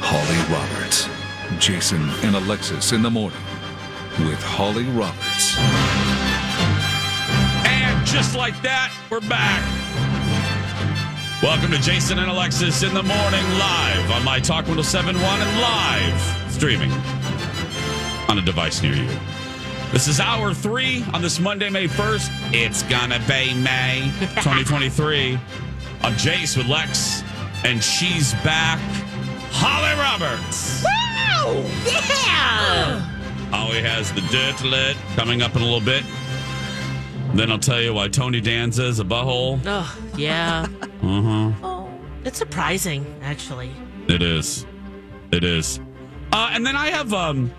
Holly Roberts. Jason and Alexis in the morning with Holly Roberts. And just like that, we're back. Welcome to Jason and Alexis in the morning live on My Talk 1071 and live streaming on a device near you. This is hour three on this Monday, May 1st. It's gonna be May 2023. I'm Jace with Lex, and she's back. Holly Roberts. Woo! Yeah! Holly has the dirt alert coming up in a little bit. Then I'll tell you why Tony Danza is a butthole. Oh, yeah. Uh-huh. Oh, it's surprising, actually. It is. It is. Uh, and then I have um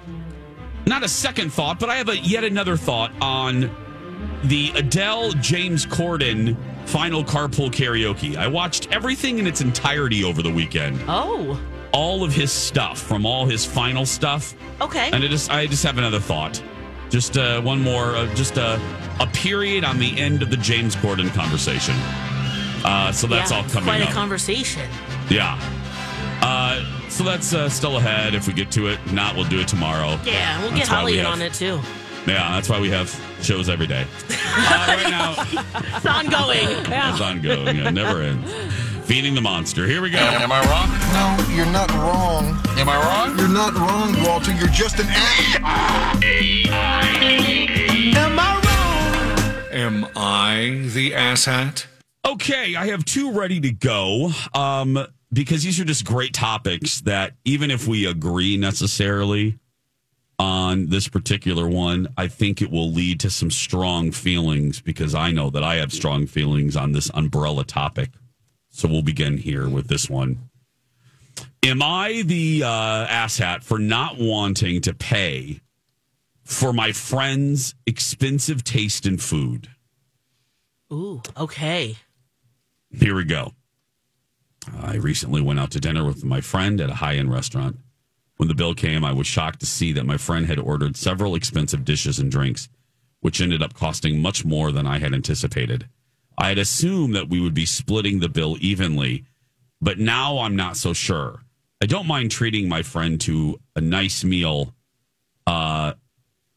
not a second thought, but I have a yet another thought on the Adele James Corden final carpool karaoke. I watched everything in its entirety over the weekend. Oh, All of his stuff from all his final stuff. okay. And I just I just have another thought. Just uh, one more, uh, just uh, a period on the end of the James Corden conversation. Uh, so that's Yeah, all coming Quite up. a conversation. Yeah. Uh, so that's uh, still ahead if we get to it. Not, we'll do it tomorrow. Yeah, we'll That's get Holly we in have- on it too. Yeah, that's why we have shows every day. Uh, right now, It's ongoing. Yeah. it's ongoing. It never ends. Feeding the monster. Here we go. Am I wrong? No, you're not wrong. Am I wrong? You're not wrong, Walter. You're just an ass. Am I wrong? Am I the asshat? Okay, I have two ready to go. Um, because these are just great topics that even if we agree necessarily on this particular one, I think it will lead to some strong feelings because I know that I have strong feelings on this umbrella topic. So we'll begin here with this one. Am I the uh, asshat for not wanting to pay for my friend's expensive taste in food? Ooh, okay. Here we go. I recently went out to dinner with my friend at a high end restaurant. When the bill came, I was shocked to see that my friend had ordered several expensive dishes and drinks, which ended up costing much more than I had anticipated. I had assumed that we would be splitting the bill evenly, but now I'm not so sure. I don't mind treating my friend to a nice meal uh,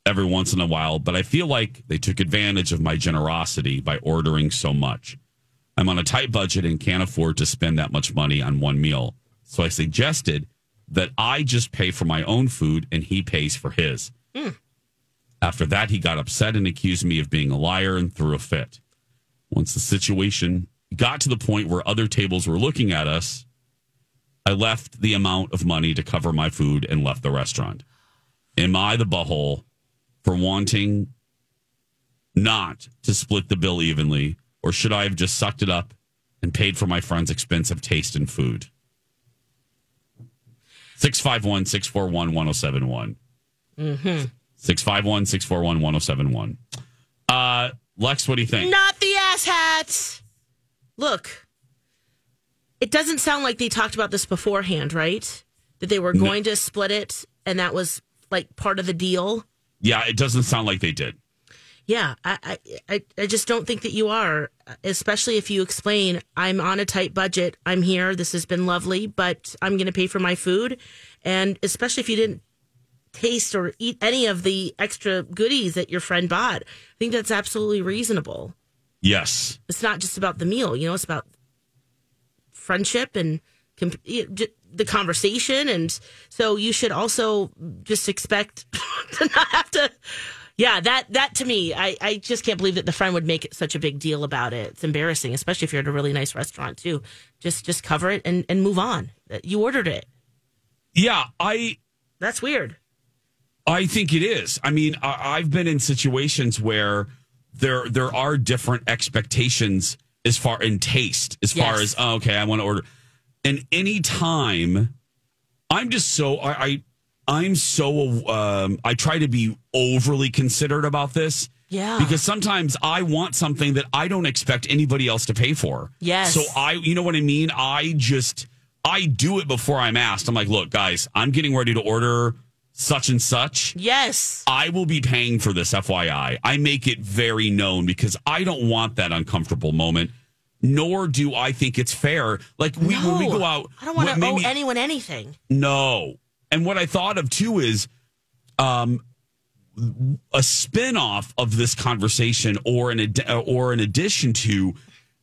every once in a while, but I feel like they took advantage of my generosity by ordering so much. I'm on a tight budget and can't afford to spend that much money on one meal. So I suggested that I just pay for my own food and he pays for his. After that, he got upset and accused me of being a liar and threw a fit. Once the situation got to the point where other tables were looking at us, I left the amount of money to cover my food and left the restaurant. Am I the butthole for wanting not to split the bill evenly, or should I have just sucked it up and paid for my friend's expensive taste in food? 651 641 1071. 651 641 1071. Uh, Lex, what do you think? Not hats. Look, it doesn't sound like they talked about this beforehand, right? that they were going to split it, and that was like part of the deal. Yeah, it doesn't sound like they did. Yeah, I, I, I, I just don't think that you are, especially if you explain, I'm on a tight budget. I'm here. This has been lovely, but I'm going to pay for my food. And especially if you didn't taste or eat any of the extra goodies that your friend bought, I think that's absolutely reasonable. Yes. It's not just about the meal, you know, it's about friendship and comp- you know, j- the conversation. And so you should also just expect to not have to. Yeah, that that to me, I, I just can't believe that the friend would make such a big deal about it. It's embarrassing, especially if you're at a really nice restaurant too. Just just cover it and, and move on. Uh, you ordered it. Yeah, I That's weird. I think it is. I mean, I, I've been in situations where there there are different expectations as far in taste, as far as oh, okay, I want to order. And any time, I'm just so I, I I'm so um, I try to be overly considerate about this. Yeah. Because sometimes I want something that I don't expect anybody else to pay for. Yes. So I, you know what I mean? I just, I do it before I'm asked. I'm like, look, guys, I'm getting ready to order such and such. Yes. I will be paying for this, FYI. I make it very known because I don't want that uncomfortable moment, nor do I think it's fair. Like we, when we go out, I don't want to owe me- anyone anything. no. And what I thought of too is um a spin-off of this conversation or an ad- or an addition to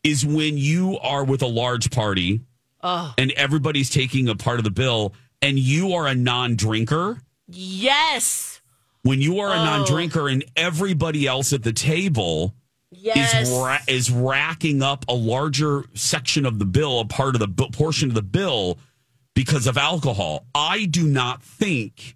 is when you are with a large party and everybody's taking a part of the bill and you are a non-drinker Yes. when you are a Oh. non-drinker and everybody else at the table Yes. is ra- is racking up a larger section of the bill, a part of the bu- portion of the bill because of alcohol. I do not think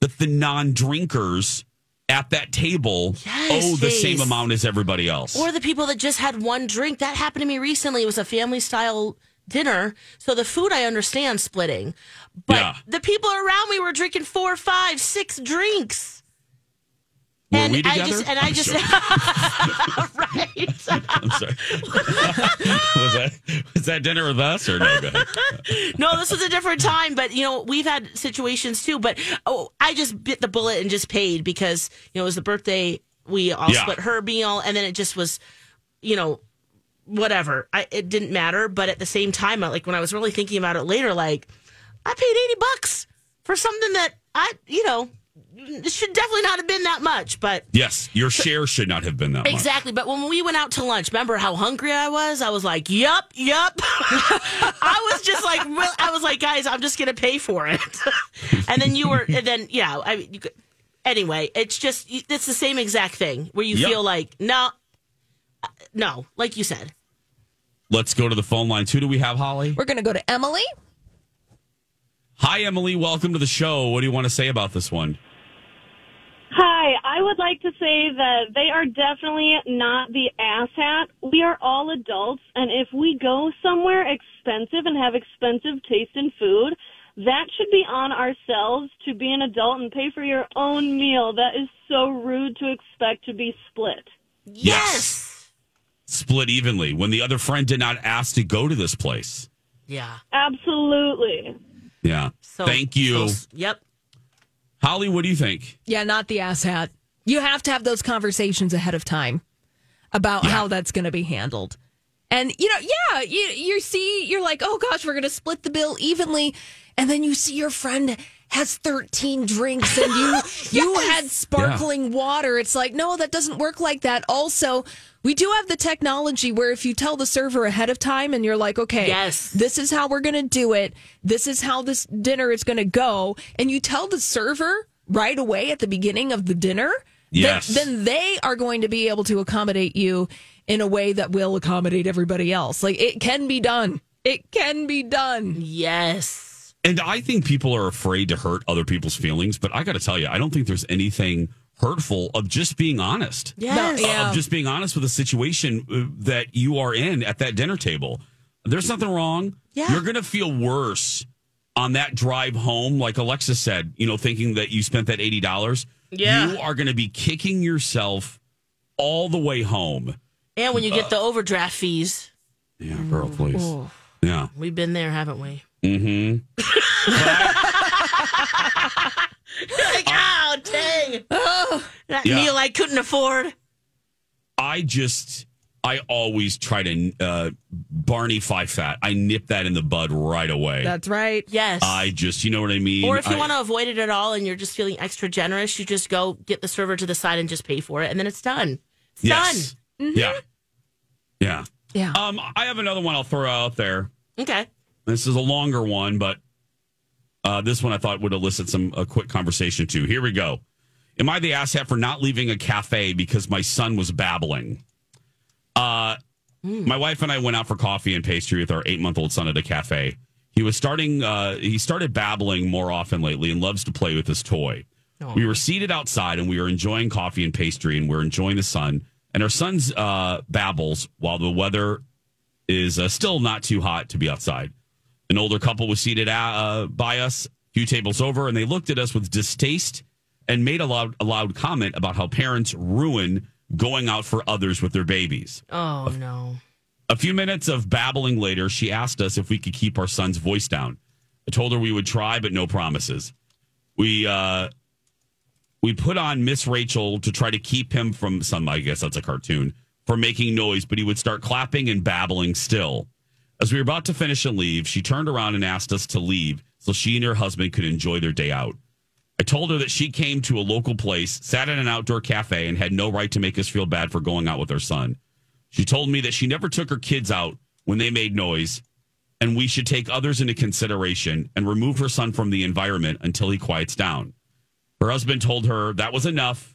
that the non-drinkers at that table Yes, owe the same amount as everybody else. Or the people that just had one drink. That happened to me recently. It was a family style dinner. So the food I understand splitting. But Yeah. the people around me were drinking four, five, six drinks. Were and we I just and I I'm just right. I'm sorry. was that was that dinner with us or no? No, this was a different time, but you know, we've had situations too. But oh, I just bit the bullet and just paid because you know it was the birthday. We all Yeah. split her meal, and then it just was, you know, whatever. I, it didn't matter. But at the same time, like when I was really thinking about it later, like I paid eighty bucks for something that I, you know, should definitely not have been that much. But Yes, your share should not have been that much. Exactly. But when we went out to lunch, remember how hungry I was? I was like, yup, yup. I was just like, real- I was like, guys, I'm just going to pay for it. and then you were, and then, yeah, I mean, you could, anyway, it's just, it's the same exact thing where you Yep. feel like, no, no, like you said. Let's go to the phone lines. Who do we have, Holly? We're going to go to Emily. Hi, Emily. Welcome to the show. What do you want to say about this one? Hi, I would like to say that they are definitely not the asshat. We are all adults, and if we go somewhere expensive and have expensive taste in food, that should be on ourselves to be an adult and pay for your own meal. That is so rude to expect to be split. Yes. Split evenly when the other friend did not ask to go to this place. Yeah. Absolutely. Yeah. So Thank you. so- yep. Holly, what do you think? Yeah, not the asshat. You have to have those conversations ahead of time about Yeah. how that's going to be handled. And you know, yeah, you you see, you're like, oh gosh, we're going to split the bill evenly, and then you see your friend has 13 drinks and you you had sparkling water. It's like, no, that doesn't work like that. Also, we do have the technology where if you tell the server ahead of time and you're like, okay, Yes. this is how we're going to do it. This is how this dinner is going to go. And you tell the server right away at the beginning of the dinner. then- Yes. Then, they are going to be able to accommodate you in a way that will accommodate everybody else. Like it can be done. It can be done. Yes. And I think people are afraid to hurt other people's feelings, but I got to tell you, I don't think there's anything hurtful of just being honest. Yes. No, yeah. Of just being honest with the situation uh, that you are in at that dinner table. There's nothing wrong. Yeah. You're going to feel worse on that drive home, like Alexa said, you know, thinking that you spent that $80. Yeah. You are going to be kicking yourself all the way home. And when you get the overdraft fees, Yeah, girl, please. Yeah. we've been there, haven't we? Mm-hmm. But I, That Yeah. meal I couldn't afford. I just, I always try to uh, Barney Fife Fat. I nip that in the bud right away. That's right. Yes. I just, you know what I mean. or if you I- want to avoid it at all and you're just feeling extra generous, you just go get the server to the side and just pay for it, and then it's done. It's yes, done. yeah, yeah, Yeah. Um, I have another one I'll throw out there. Okay. This is a longer one, but uh, this one I thought would elicit some a quick conversation too. Here we go. Am I the asshat for not leaving a cafe because my son was babbling? Uh, my wife and I went out for coffee and pastry with our eight month old son at a cafe. He was starting. Uh, he started babbling more often lately and loves to play with his toy. We were seated outside and we were enjoying coffee and pastry and we're enjoying the sun. And our son's uh, babbles while the weather is uh, still not too hot to be outside. An older couple was seated uh, by us, a few tables over, and they looked at us with distaste and made a loud, a loud comment about how parents ruin going out for others with their babies. Oh no. A few minutes of babbling later, she asked us if we could keep our son's voice down. I told her we would try, but no promises. We uh, we put on Miss Rachel to try to keep him from some. I guess that's a cartoon from making noise, but he would start clapping and babbling still. As we were about to finish and leave, she turned around and asked us to leave so she and her husband could enjoy their day out. I told her that she came to a local place, sat in an outdoor cafe, and had no right to make us feel bad for going out with our son. She told me that she never took her kids out when they made noise, and we should take others into consideration and remove her son from the environment until he quiets down. Her husband told her that was enough,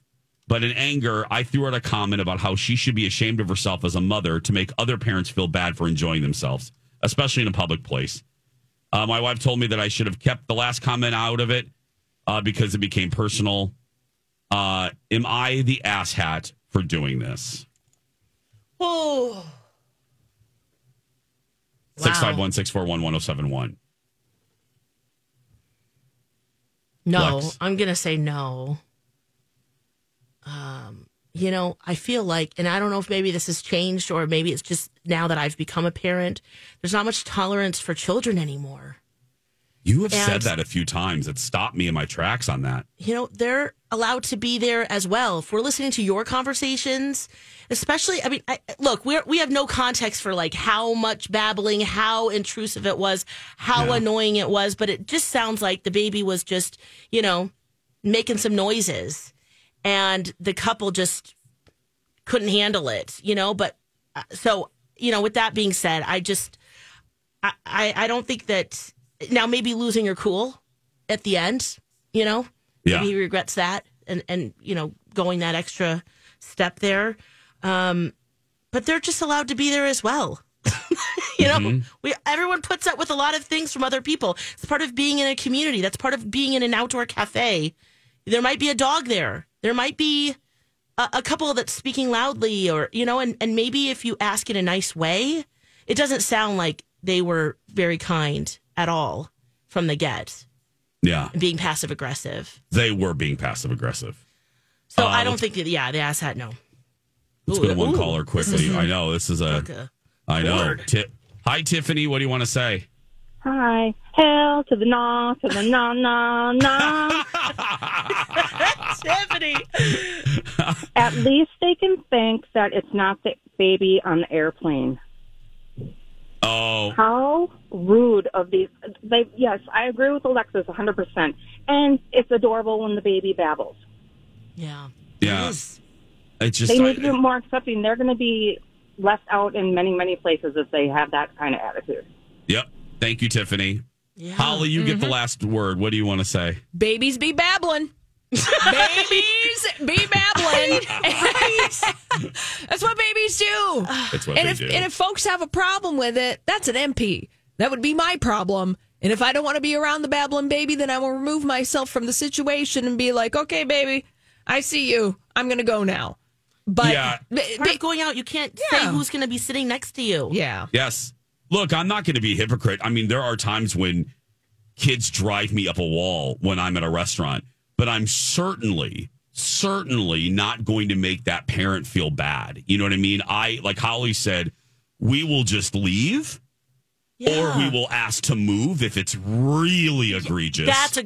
but in anger, I threw out a comment about how she should be ashamed of herself as a mother to make other parents feel bad for enjoying themselves, especially in a public place. Uh, my wife told me that I should have kept the last comment out of it uh, because it became personal. Uh, am I the asshat for doing this? Oh. Six five one six four one one zero seven one. No, Lex. I'm gonna say no. Um, you know, I feel like, and I don't know if maybe this has changed or maybe it's just now that I've become a parent, there's not much tolerance for children anymore. You have said that a few times. It stopped me in my tracks on that. you know, they're allowed to be there as well. If we're listening to your conversations, especially, I mean, I, look, we we have no context for like how much babbling, how intrusive it was, how Yeah. annoying it was, but it just sounds like the baby was just, you know, making some noises, and the couple just couldn't handle it, you know. But uh, so, you know, with that being said, I just, I, I, I don't think that now maybe losing your cool at the end, you know, Yeah. maybe he regrets that and and you know going that extra step there. Um but they're just allowed to be there as well. You know we everyone puts up with a lot of things from other people. It's part of being in a community. That's part of being in an outdoor cafe. There might be a dog there there might be a, a couple that's speaking loudly or you know and, and maybe if you ask in a nice way it doesn't sound like they were very kind at all from the get Yeah, being passive aggressive they were being passive aggressive. So Uh, I don't think that. Yeah, the ass hat. No. Let's Ooh, go to one ooh, caller quickly. I know this is a. like a I know. chord. Ti- Hi, Tiffany. What do you want to say? Hi. Hell to the nah, to the nah, nah, nah. Tiffany. At least they can think that it's not the baby on the airplane. Oh, How rude of these. They, yes, I agree with Alexis 100%. And it's adorable when the baby babbles. Yeah. Yeah. It is. it's just. They I- need to be more accepting. They're going to be left out in many, many places if they have that kind of attitude. yep. Thank you, Tiffany. Yeah. Holly, you get the mm-hmm. last word. What do you want to say? Babies be babbling. Babies be babbling. that's what babies do. That's what and they if do. and if folks have a problem with it, that's an MP. That would be my problem. And if I don't want to be around the babbling baby, then I will remove myself from the situation and be like, okay, baby, I see you. I'm going to go now. But Yeah. b- b- going out, you can't Yeah. say who's going to be sitting next to you. yeah. Yes. Look, I'm not going to be a hypocrite. I mean, there are times when kids drive me up a wall when I'm at a restaurant, but I'm certainly, certainly not going to make that parent feel bad. You know what I mean? I, like Holly said, we will just leave or we will ask to move if it's really egregious. That's a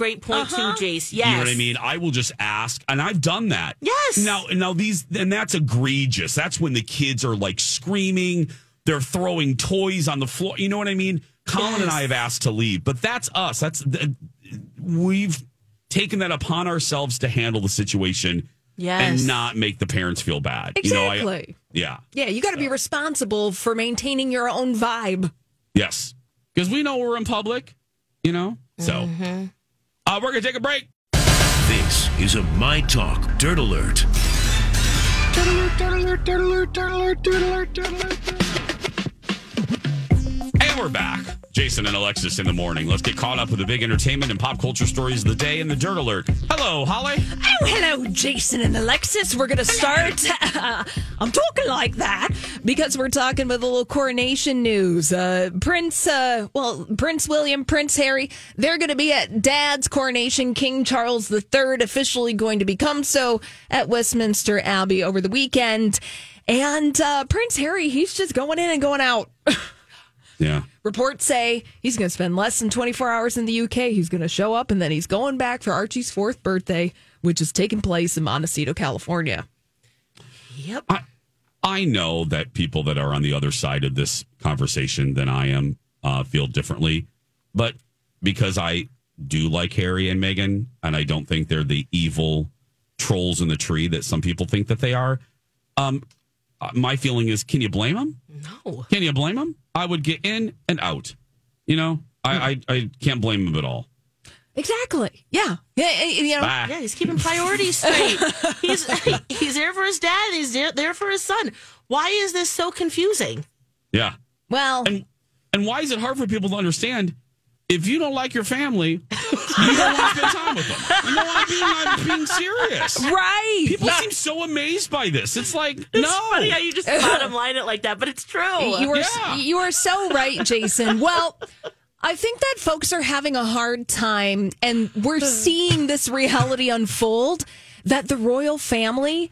Great point Uh-huh. too, Jace. Yes. You know what I mean? I will just ask, and I've done that. Yes. Now, now these, and that's egregious. That's when the kids are like screaming, they're throwing toys on the floor. You know what I mean? Colin and I have asked to leave, but that's us. That's the, we've taken that upon ourselves to handle the situation Yes. and not make the parents feel bad. You know, I, Exactly. yeah, Yeah, you got to be responsible for maintaining your own vibe. yes, because we know we're in public. You know, so uh, we're gonna take a break. This is a My Talk dirt alert. Dirt alert! Dirt alert! Dirt alert! Dirt alert! Dirt alert! Dirt Alert. And we're back. Jason and Alexis in the morning. Let's get caught up with the big entertainment and pop culture stories of the day in the Dirt Alert. Hello, Holly. Oh, hello, Jason and Alexis. We're going to start. I'm talking like that because we're talking with a little coronation news. Uh, Prince, uh, well, Prince William, Prince Harry, they're going to be at Dad's coronation. King Charles III officially going to become so at Westminster Abbey over the weekend. And uh, Prince Harry, he's just going in and going out. Yeah. Reports say he's going to spend less than 24 hours in the UK. He's going to show up and then he's going back for Archie's fourth birthday, which is taking place in Montecito, California. Yep. I, I know that people that are on the other side of this conversation than I am uh, feel differently, but because I do like Harry and Meghan, and I don't think they're the evil trolls in the tree that some people think that they are. Um, uh, my feeling is, can you blame him? No. Can you blame him? I would get in and out. You know, I I, I can't blame him at all. Exactly. Yeah. Yeah. You know, Bye. Yeah, he's keeping priorities straight. he's he's there for his dad. He's there, there for his son. Why is this so confusing? Yeah. well, And and why is it hard for people to understand? If you don't like your family, you don't want to spend time with them. You know, I'm being, I'm being serious. right. People seem so amazed by this. It's like, It's no. funny how you just bottom line it like that, but it's true. You are Yeah. you are so right, Jason. Well, I think that folks are having a hard time and we're seeing this reality unfold that the royal family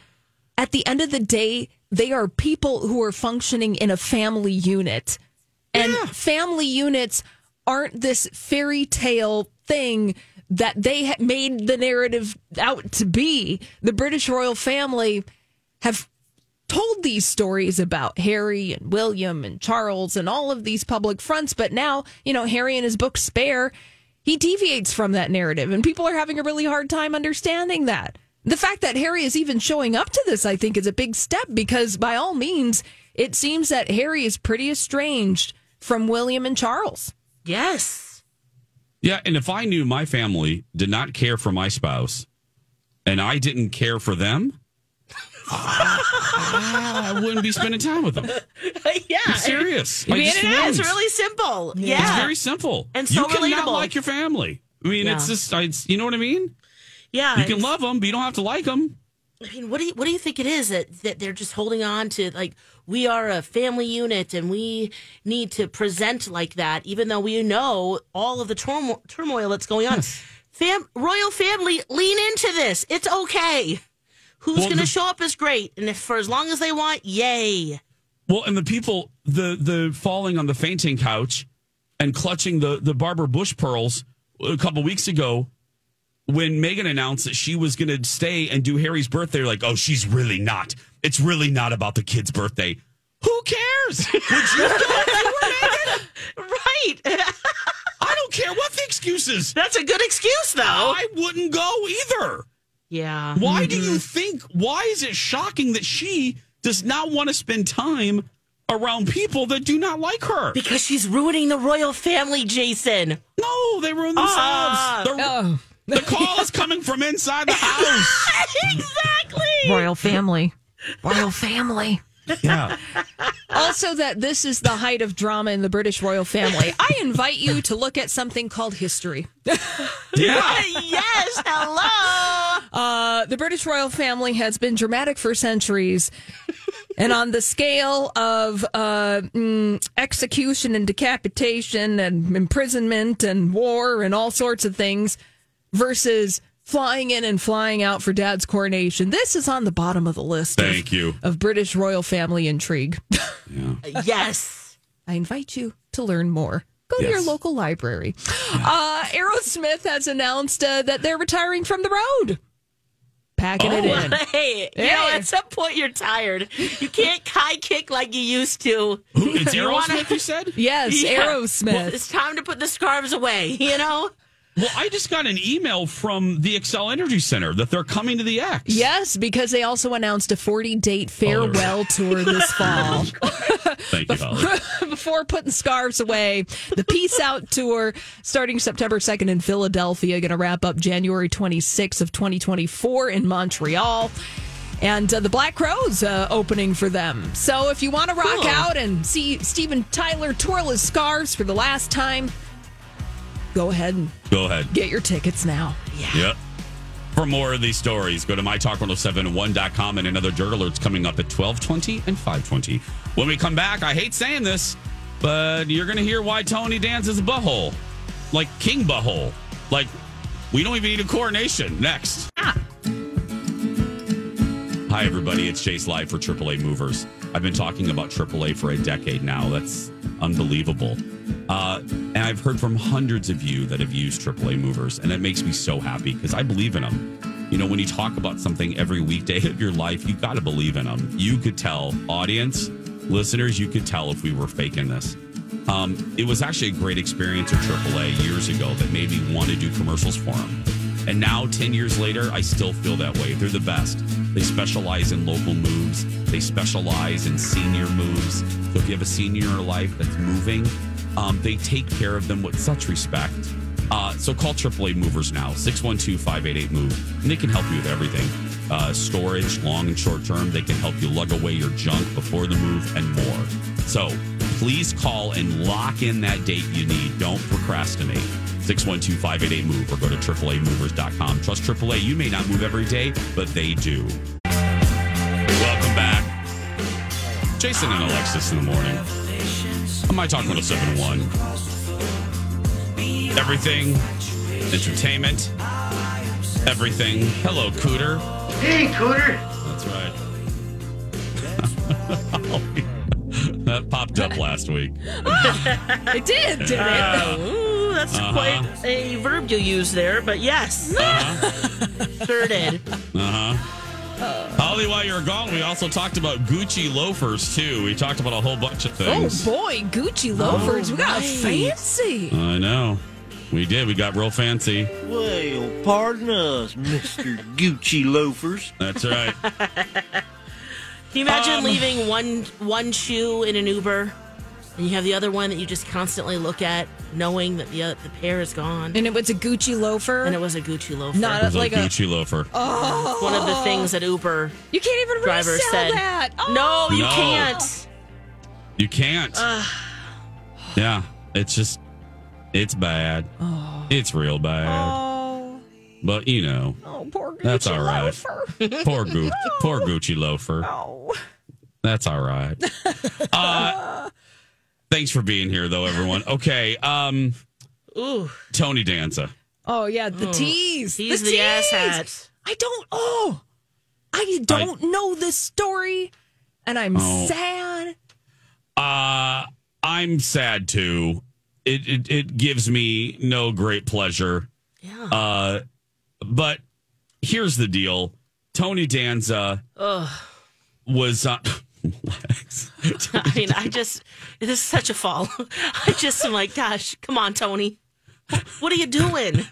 at the end of the day they are people who are functioning in a family unit. And family units aren't this fairy tale thing that they made the narrative out to be. The British royal family have told these stories about Harry and William and Charles and all of these public fronts, but now, you know, Harry in his book Spare, he deviates from that narrative and people are having a really hard time understanding that. The fact that Harry is even showing up to this, I think, is a big step because by all means, it seems that Harry is pretty estranged from William and Charles. Yes. Yeah, and if I knew my family did not care for my spouse and I didn't care for them, ah, I wouldn't be spending time with them. yeah. I'm serious. I I mean, just it is really simple. Yeah. It's very simple. And so you cannot relatable. like your family. I mean, it's just, it's, you know what I mean? yeah. You can love them, but you don't have to like them. I mean, what do you what do you think it is that that they're just holding on to? Like we are a family unit, and we need to present like that, even though we know all of the turmoil, turmoil that's going on. Fam, royal family, lean into this. It's okay. Who's Well, going to show up is great, and if for as long as they want, yay. Well, and the people, the the falling on the fainting couch and clutching the the Barbara Bush pearls a couple weeks ago when Meghan announced that she was going to stay and do Harry's birthday. Like, oh, she's really not. It's really not about the kid's birthday. Who cares? Would you go if you were Meghan? Right. I don't care what the excuse is. That's a good excuse, though. I wouldn't go either. Yeah. Why do you think? Why is it shocking that she does not want to spend time around people that do not like her? Because she's ruining the royal family, Jason. No, they ruin themselves. Ah. The, Oh. The call is coming from inside the house. exactly. Royal family. Royal family. Yeah. Also, that this is the height of drama in the British royal family. I invite you to look at something called history. Yeah. yes. Hello. Uh, the British royal family has been dramatic for centuries. And on the scale of uh, mm, execution and decapitation and imprisonment and war and all sorts of things versus flying in and flying out for dad's coronation, this is on the bottom of the list. of- Thank you. Of British royal family intrigue. Yes. I invite you to learn more. Go to your local library. Uh, Aerosmith has announced uh, that they're retiring from the road. Packing it in. Hey, you know, at some point you're tired. You can't high kick like you used to. Who, it's You Aerosmith, wanna- you said? Yes, Yeah. Aerosmith. Well, it's time to put the scarves away, you know? Well, I just got an email from the Xcel Energy Center that they're coming to the X. Yes, because they also announced a 40 date farewell tour this fall. Thank you, Holly. Before putting scarves away, the Peace Out tour starting September 2nd in Philadelphia, going to wrap up January 26th of 2024 in Montreal. And uh, the Black Crowes uh, opening for them. So if you want to rock Cool. out and see Steven Tyler twirl his scarves for the last time, go ahead and Go ahead. get your tickets now. Yep. For more of these stories, go to mytalk1071.com and another Dirt Alerts coming up at 1220 and 520. When we come back, I hate saying this, but you're going to hear why Tony Danza's a butthole. Like King Butthole. Like, we don't even need a coronation. Next. Ah. Hi, everybody. It's Chase Live for AAA Movers. I've been talking about AAA for a decade now. That's unbelievable. Uh, and I've heard from hundreds of you that have used AAA Movers, and it makes me so happy because I believe in them. You know, when you talk about something every weekday of your life, you got to believe in them. You could tell, audience, listeners, you could tell if we were faking this. Um, it was actually a great experience at AAA years ago that made me want to do commercials for them. And now, 10 years later, I still feel that way. They're the best. They specialize in local moves, they specialize in senior moves. So if you have a senior in your life that's moving, um, they take care of them with such respect. Uh, so call AAA Movers now, 612 588 MOVE. And they can help you with everything uh, storage, long and short term. They can help you lug away your junk before the move and more. So please call and lock in that date you need. Don't procrastinate. 612 588 MOVE or go to AAAmovers.com. Trust AAA. You may not move every day, but they do. Welcome back. Jason and Alexis in the morning. On My Talk 1071. Everything, entertainment, everything. Hello, Cooter. Hey, Cooter. That's right. Oh, that popped up last week. It did, did it? Ooh, that's Uh-huh. quite a verb you use there, but yes. sure did. Uh huh. Holly, while you were gone, we also talked about Gucci loafers too. We talked about a whole bunch of things. Oh boy, Gucci loafers. we got right. fancy. I know. We did. We got real fancy. Well, pardon us, Mr. Gucci loafers. That's right. Can you imagine Um, leaving one one shoe in an Uber, and you have the other one that you just constantly look at, knowing that the other, the pair is gone, And it was a Gucci loafer. and it was a Gucci loafer. Not It was like a a- Gucci loafer. oh, one of the things that Uber you can't even driver resell said. that. Oh. No, you No. can't. You can't. yeah, it's just, it's bad. It's real bad. Oh, But you know, oh, poor Gucci That's all right. loafer. poor Gucci, poor Gucci loafer. Oh. That's all right. Uh, thanks for being here, though, everyone. Okay, um, Ooh, Tony Danza. Oh yeah, the tease. he's the, the, ass hat. I don't. Oh, I don't know this story, and I'm Oh. sad. Uh, I'm sad too. It, it it gives me no great pleasure. Yeah. Uh, but here's the deal: Tony Danza Ugh. was. Uh, I mean, I just this is such a fall. I just am like, gosh, come on, Tony. What are you doing?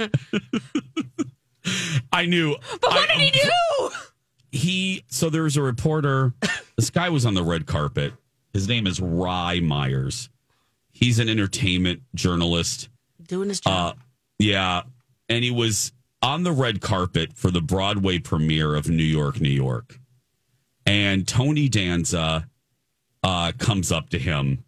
I knew. But what I- did he do? He so there's a reporter. this guy was on the red carpet. His name is Rye Myers. He's an entertainment journalist. Doing his Uh, job. yeah, and he was on the red carpet for the Broadway premiere of New York, New York. And Tony Danza uh, comes up to him,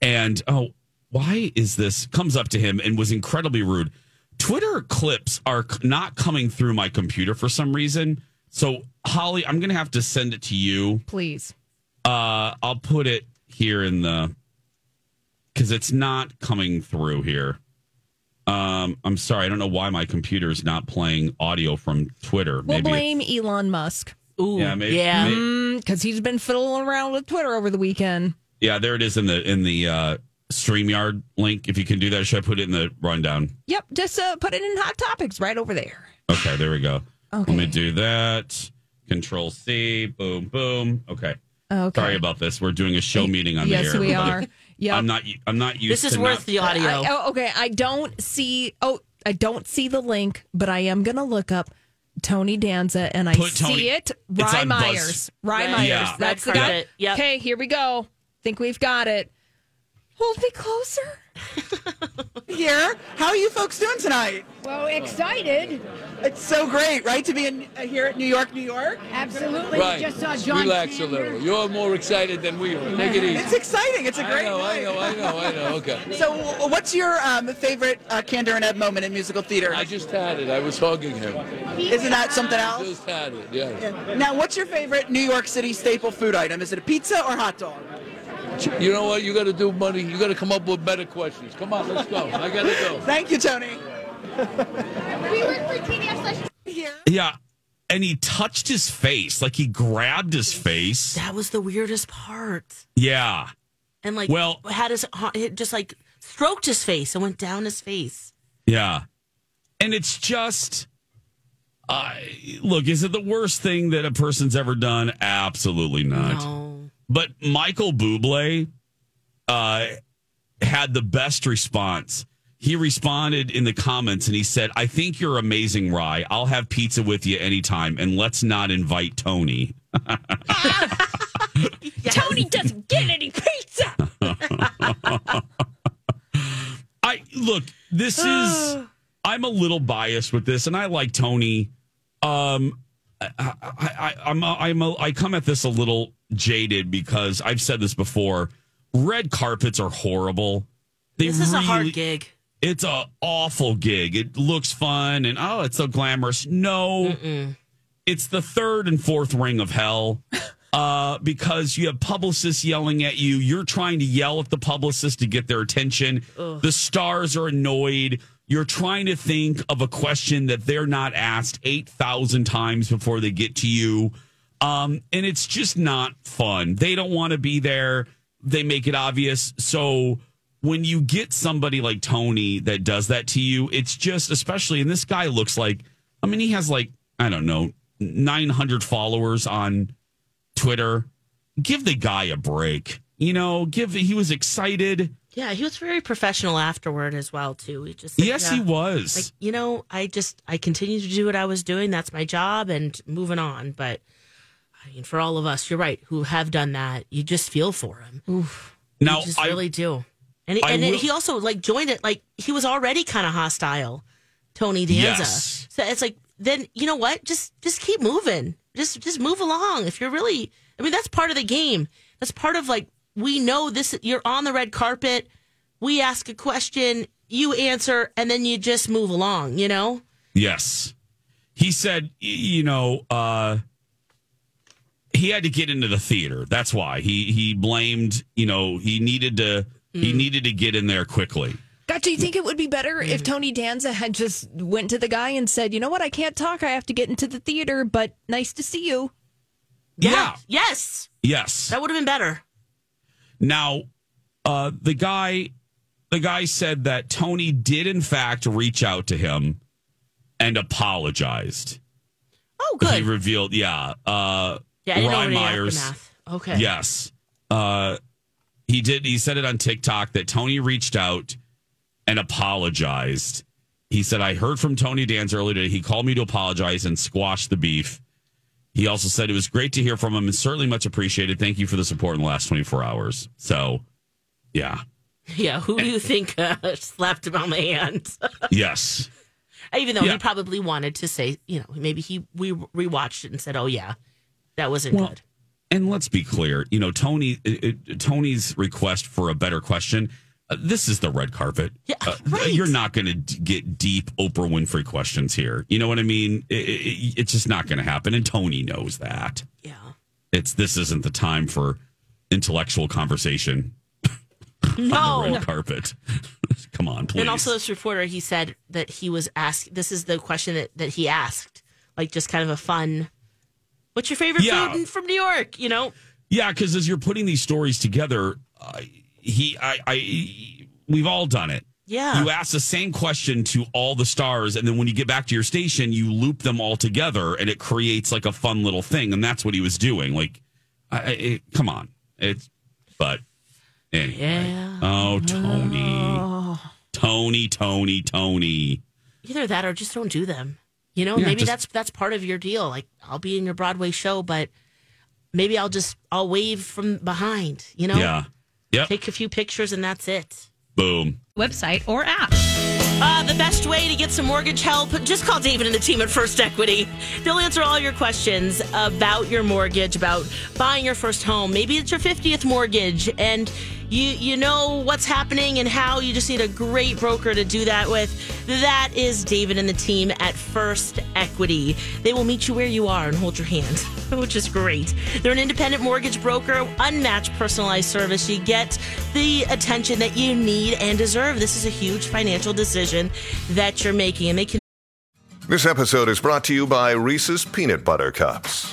and oh, why is this? Comes up to him and was incredibly rude. Twitter clips are not coming through my computer for some reason. So, Holly, I'm going to have to send it to you. Please. Uh, I'll put it here in the because it's not coming through here. Um, I'm sorry, I don't know why my computer is not playing audio from Twitter. We'll Maybe blame Elon Musk. Ooh, Yeah, maybe- yeah. Because he's been fiddling around with Twitter over the weekend. yeah, there it is in the in the uh, Streamyard link. If you can do that, should I put it in the rundown? Yep, just uh, put it in hot topics right over there. Okay, there we go. Okay. Let me do that. Control C. Boom, boom. Okay. Okay. Sorry about this. We're doing a show meeting on Yes, the air. Yes, we everybody. are. Yeah. I'm not. I'm not used. This to not- the audio. I- oh, okay, I don't see. Oh, I don't see the link, but I am gonna look up Tony Danza, and I Put see Tony- it. it's Rye on Buzz. Myers. Rye Red- Myers. Yeah. That's the Red guy. carpet, yep. Okay, here we go. Think we've got it. Hold me closer. here. How are you folks doing tonight? Well, excited. It's so great, right, to be in, uh, here at New York, New York? Absolutely. Right. Just saw John Relax Kander. a little. You're more excited than we are. Take it easy. It's exciting. It's a I great know, I know, I know, I know. Okay. So, what's your um, favorite uh, Kander and Ebb moment in musical theater? I just had it. I was hugging him. Isn't that something else? I just had it. Yeah. Yeah. Now, what's your favorite New York City staple food item? Is it a pizza or hot dog? You know what? You got to do money. You got to come up with better questions. Come on, let's go. I got to go. Thank you, Tony. We work for TDF Here. Yeah. And he touched his face, like he grabbed his face. That was the weirdest part. Yeah. And like, Well- had his it just like stroked his face and went down his face. Yeah. And it's just uh, look, is it the worst thing that a person's ever done? Absolutely not. No. But Michael Bublé uh, had the best response. He responded in the comments and he said, I think you're amazing, Rye. I'll have pizza with you anytime. And let's not invite Tony. Tony doesn't get any pizza. I look, this is I'm a little biased with this, and I like Tony. Um I, I, I I'm a, I'm a, I come at this a little jaded because I've said this before. Red carpets are horrible. They This is a hard gig. It's a awful gig. It looks fun and oh, it's so glamorous. No, it's the third and fourth ring of hell. Uh, because you have publicists yelling at you. You're trying to yell at the publicist to get their attention. Ugh. The stars are annoyed. You're trying to think of a question that they're not asked 8,000 times before they get to you. Um, and it's just not fun. They don't want to be there. They make it obvious. So when you get somebody like Tony that does that to you, it's just, especially, and this guy looks like, I mean, he has like, I don't know, 900 followers on Twitter. Give the guy a break. You know, give, he was excited. Yeah, he was very professional afterward as well too. He just said, Yes, yeah, he was. Like you know, I just I continue to do what I was doing. That's my job, and moving on. But I mean, for all of us, you're right, who have done that, you just feel for him. Oof. Now, you just I- really do. And he, and will- he also like joined it like he was already kind of hostile, Tony Danza. Yes. So it's like then you know what? Just just keep moving. Just just move along. If you're really, I mean, that's part of the game. That's part of like we know this. You're on the red carpet. We ask a question, you answer, and then you just move along. You know. Yes. He said, you know, uh, he had to get into the theater. That's why he he blamed. You know, he needed to he Mm. needed to get in there quickly. God, do you think it would be better if Tony Danza had just went to the guy and said, "You know what? I can't talk. I have to get into the theater, but nice to see you." Yeah. Yes. Yes. That would have been better. Now, uh, the guy, the guy said that Tony did in fact reach out to him and apologized. Oh, good. He revealed, yeah. Uh, Yeah, I Ryan Myers. aftermath. Okay. Yes. Uh, he did. He said it on TikTok that Tony reached out and apologized. he said, I heard from Tony Danza earlier today. He called me to apologize and squash the beef. He also said it was great to hear from him and certainly much appreciated. Thank you for the support in the last 24 hours. So, yeah. Yeah, who do you think uh, slapped him on the hand? Yes. Even though Yeah. he probably wanted to say, you know, maybe he we rewatched it and said, "Oh yeah, that wasn't Well, good." And let's be clear, you know, Tony, it, Tony's request for a better question. Uh, this is the red carpet. Yeah, right. You're not going to d- get deep Oprah Winfrey questions here. You know what I mean? It, it, it's just not going to happen, and Tony knows that. Yeah. It's this isn't the time for intellectual conversation on No. the red carpet. Come on, please. And also, this reporter, he said that he was asked. This is the question that that he asked, like just kind of a fun. What's your favorite Yeah. food from New York? You know, Yeah, because as you're putting these stories together, uh, he, I, I, we've all done it. Yeah. You ask the same question to all the stars, and then when you get back to your station, you loop them all together, and it creates like a fun little thing. And that's what he was doing. Like, I, I, it, come on, it's. But anyway. Yeah. Oh, Tony, Tony, Tony, Tony. either that or just don't do them. You know, Yeah, maybe just- that's that's part of your deal. Like I'll be in your Broadway show, but maybe I'll just I'll wave from behind. You know, Yeah. Yep. take a few pictures and that's it. Boom. Website or app. Uh, the best way to get some mortgage help, just call David and the team at First Equity. They'll answer all your questions about your mortgage, about buying your first home. Maybe it's your 50th mortgage and you you know what's happening and how you just need a great broker to do that with. That is David and the team at First Equity. They will meet you where you are and hold your hand, which is great. They're an independent mortgage broker, unmatched personalized service. You get the attention that you need and deserve. This is a huge financial decision that you're making, and they can. This episode is brought to you by Reese's Peanut Butter Cups.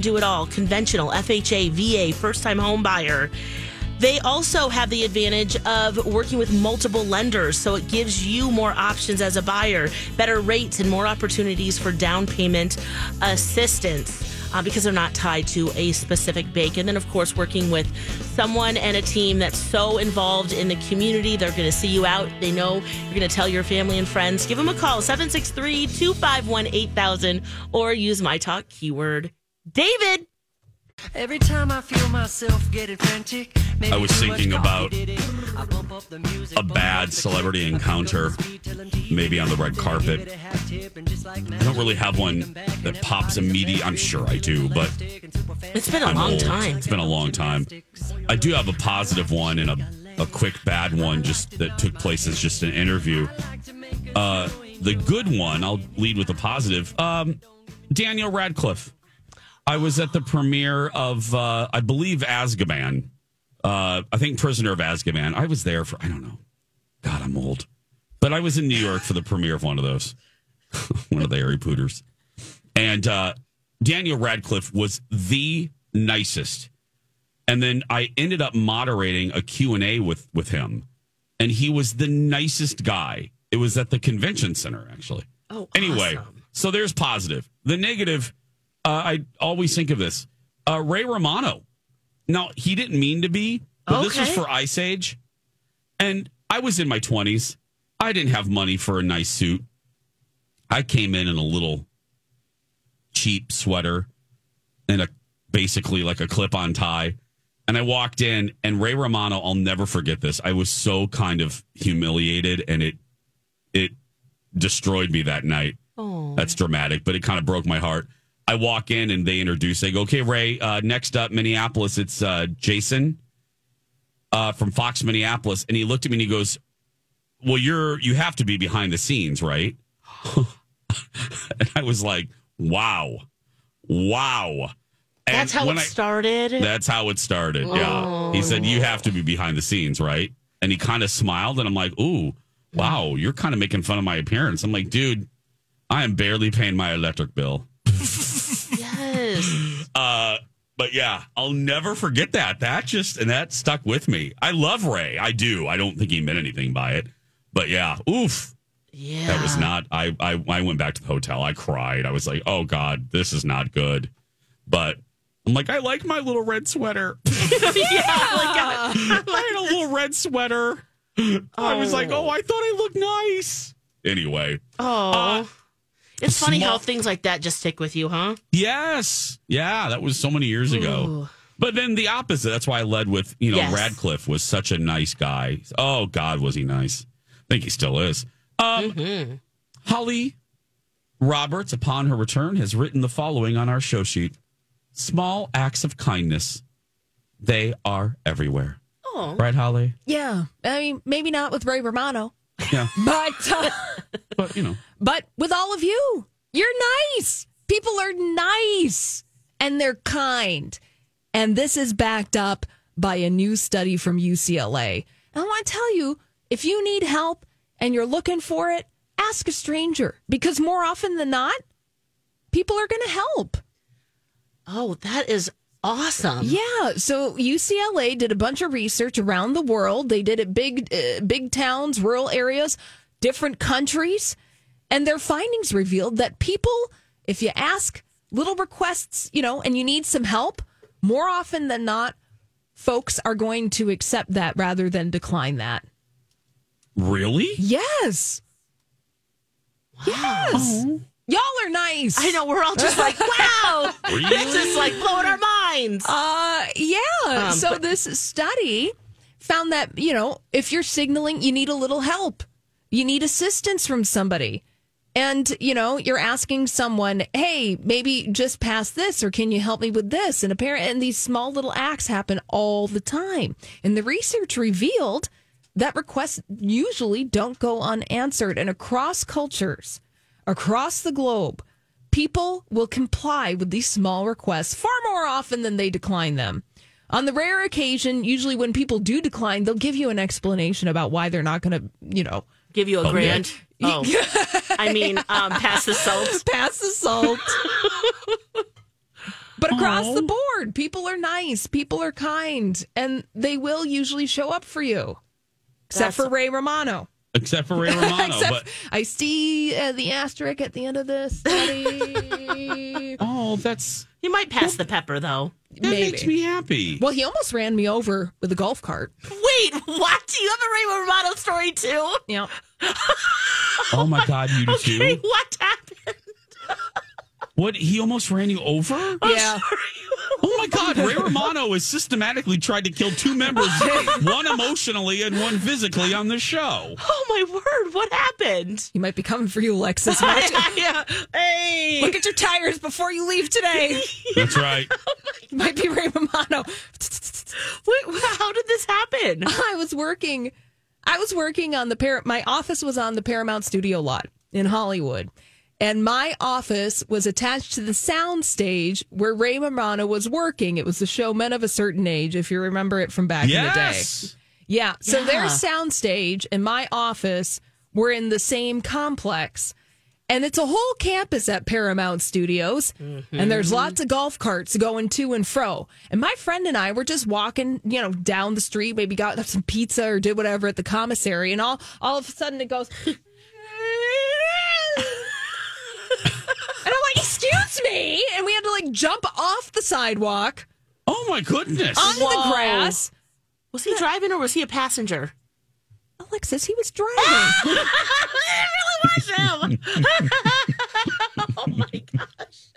Do it all conventional FHA, VA, first time home buyer. They also have the advantage of working with multiple lenders, so it gives you more options as a buyer, better rates, and more opportunities for down payment assistance. Uh, because they're not tied to a specific bank. And then, of course, working with someone and a team that's so involved in the community. They're going to see you out. They know you're going to tell your family and friends. Give them a call, 763 251 8000, or use my talk keyword David. Every time I feel myself getting frantic, maybe I was thinking about did it. I bump up the music, a bad celebrity encounter, maybe on the red carpet. I don't really have one that pops immediately. I'm sure I do, but It's been a I'm long old. time. It's been a long time. I do have a positive one and a, a quick bad one just that took place as just an interview. Uh, the good one, I'll lead with the positive. Um, Daniel Radcliffe. I was at the premiere of, uh, I believe, Azkaban. Uh, I think Prisoner of Azkaban. I was there for, I don't know. God, I'm old. But I was in New York for the premiere of one of those, one of the Harry Pooters. And uh, Daniel Radcliffe was the nicest. And then I ended up moderating a Q&A with, with him. And he was the nicest guy. It was at the convention center, actually. Oh, Anyway, so there's positive. The negative, I always think of this. Uh, Ray Romano. Now, he didn't mean to be, but this was for Ice Age. And I was in my 20s. I didn't have money for a nice suit. I came in in a little cheap sweater and a basically like a clip on tie. And I walked in, and Ray Romano, I'll never forget this. I was so kind of humiliated, and it it destroyed me that night. Oh. That's dramatic, but it kind of broke my heart. I walk in and they introduce. They go, "Okay, Ray. Uh, next up, Minneapolis. It's uh, Jason uh, from Fox Minneapolis." And he looked at me and he goes, "Well, you're you have to be behind the scenes, right?" and I was like, "Wow, wow." And That's how it I- started. That's how it started. Yeah. He said, You have to be behind the scenes, right? And he kind of smiled, and I'm like, Ooh, wow, you're kind of making fun of my appearance. I'm like, Dude, I am barely paying my electric bill. Uh, but yeah, I'll never forget that. That just, and that stuck with me. I love Ray. I do. I don't think he meant anything by it. But yeah, oof. Yeah. That was not, I, I, I went back to the hotel. I cried. I was like, Oh God, this is not good. But I'm like, I like my little red sweater. yeah, like, uh, I had a little red sweater. I was like, oh, I thought I looked nice. Anyway, Oh. It's funny small- how things like that just stick with you, huh? yes. Yeah, that was so many years ago. Ooh. But then the opposite. That's why I led with, you know, Yes. Radcliffe was such a nice guy. Oh, God, was he nice? I think he still is. Um, Mm-hmm. Holly Roberts, upon her return, has written the following on our show sheet Small acts of kindness, they are everywhere. Oh. Right, Holly? Yeah. I mean, maybe not with Ray Romano, Yeah. but uh, But, you know. but with all of you, you're nice. People are nice and they're kind. And this is backed up by a new study from UCLA. And I want to tell you, if you need help and you're looking for it, ask a stranger because more often than not, people are going to help. Oh, that is awesome. Yeah. So UCLA did a bunch of research around the world. They did it big, uh, big towns, rural areas, different countries, and their findings revealed that people, if you ask little requests, you know, and you need some help, more often than not, folks are going to accept that rather than decline that. Really? Yes. Yes. Y'all are nice. I know. We're all just like, wow. It's just like blowing our minds. Uh, yeah. Um, so but- this study found that you know if you're signaling you need a little help, you need assistance from somebody, and you know you're asking someone, hey, maybe just pass this, or can you help me with this? And apparently, and these small little acts happen all the time. And the research revealed that requests usually don't go unanswered, and across cultures, across the globe people will comply with these small requests far more often than they decline them. On the rare occasion, usually when people do decline, they'll give you an explanation about why they're not going to, you know, Give you a Oh, grand. Oh, I mean, um, pass the salt. pass the salt. but across the board, people are nice, people are kind, and they will usually show up for you. Except That's- for Ray Romano. Except for Ray Romano. Except but I see uh, the asterisk at the end of this study. oh, that's You might pass the pepper though. that makes me happy. Well, he almost ran me over with a golf cart. Wait, what? Do You have a Ray Romano story too? Yep. Oh my God, you do Okay, too. what happened? What? He almost ran you over? Yeah. Oh my God, Ray Romano has systematically tried to kill two members, one emotionally and one physically, on the show. Oh my word, what happened? He might be coming for you, Alexis. Watch yeah. Hey. Look at your tires before you leave today. That's right. Oh, might be Ray Romano. Wait, how did this happen? I was working. I was working on the Par- my office was on the Paramount Studio lot in Hollywood. And my office was attached to the sound stage where Ray Romano was working. It was the show Men of a Certain Age, if you remember it from back in the day. Yes. Yeah. So Yeah. their sound stage and my office were in the same complex. And it's a whole campus at Paramount Studios. And there's mm-hmm. lots of golf carts going to and fro. And my friend and I were just walking, you know, down the street, maybe got some pizza or did whatever at the commissary. And all, all of a sudden it goes. And I'm like, excuse me. And we had to like jump off the sidewalk Oh my goodness. onto Whoa. the grass. Was he driving or was he a passenger? Alexis, he was driving. it really was him. oh my gosh.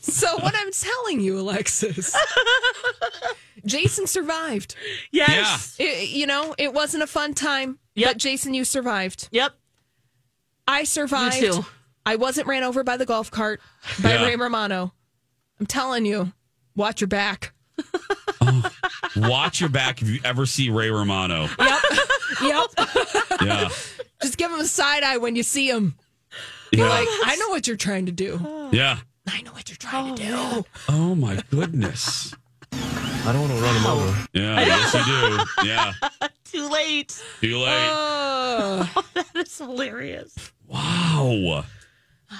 So what I'm telling you, Alexis, Jason survived. Yes. It- you know, it wasn't a fun time. Yep. But Jason, you survived. Yep. I survived. You too. I wasn't ran over by the golf cart by Yeah. Ray Romano. I'm telling you, watch your back. Oh, watch your back if you ever see Ray Romano. Yep. yep. Yeah. Just give him a side eye when you see him. You're Yeah. like, I know what you're trying to do. Yeah. I know what you're trying to do. Oh, oh my goodness. I don't want to run him over. Yeah, yes you do. Yeah. Too late. Too late. Oh, that is hilarious. Wow.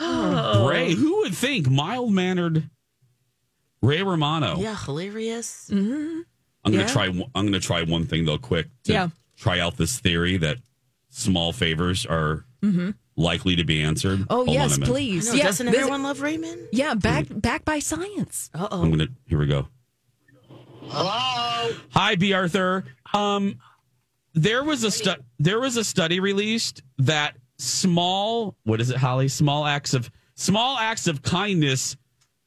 Oh. Ray, who would think mild mannered Ray Romano? Yeah, hilarious. Mm-hmm. I'm gonna Yeah. try. one- I'm gonna try one thing though, quick. To Yeah. Try out this theory that small favors are Mm-hmm. likely to be answered. Oh Hold yes, please. I know, yeah, doesn't visit- everyone love Raymond? Yeah, back back by science. Uh oh. I'm gonna. Here we go. Hello. Hi, B. Arthur. Um, there was a stu- there was a study released that small what is it, Holly? Small acts of small acts of kindness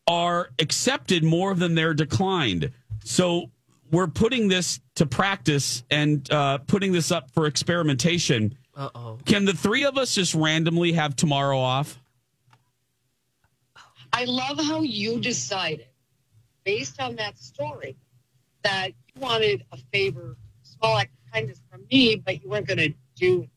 are accepted more than they're declined. So we're putting this to practice and uh, putting this up for experimentation. Uh oh. Can the three of us just randomly have tomorrow off? I love how you decided, based on that story, that you wanted a favor, small act of kindness from me, but you weren't going to do.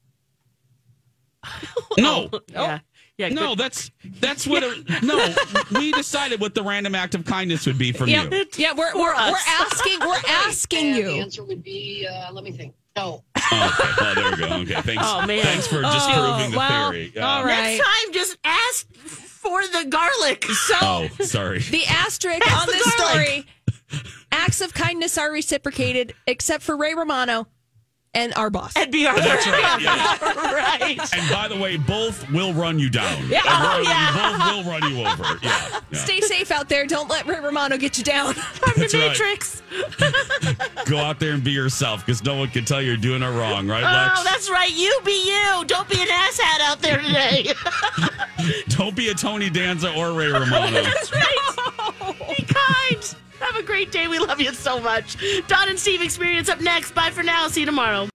No. Yeah. Yeah. No, good. that's that's what. A, no, we decided what the random act of kindness would be from Yeah, you. yeah, we're we're, us. we're asking we're asking And The answer would be, uh, let me think. No. Oh, okay. Well, there we go. Okay. Thanks. Oh, man. Thanks for Oh, disproving the well, theory. Yeah. all right. Next time, just ask for the garlic. So Oh, sorry. the asterisk Pass on the this garlic. story: acts of kindness are reciprocated, except for Ray Romano and our boss. And be our That's right. Yeah. right. And by the way, both will run you down. Yeah. Oh, yeah. Both will run you over. Yeah. yeah. Stay safe out there. Don't let Ray Romano get you down. From the That's right. Matrix. Go out there and be yourself because no one can tell you're doing it wrong, right, oh, Lex? Oh, that's right. You be you. Don't be an asshat out there today. Don't be a Tony Danza or Ray Romano. That's right. Be kind. Have a great day. We love you so much. Don and Steve experience up next. Bye for now. See you tomorrow.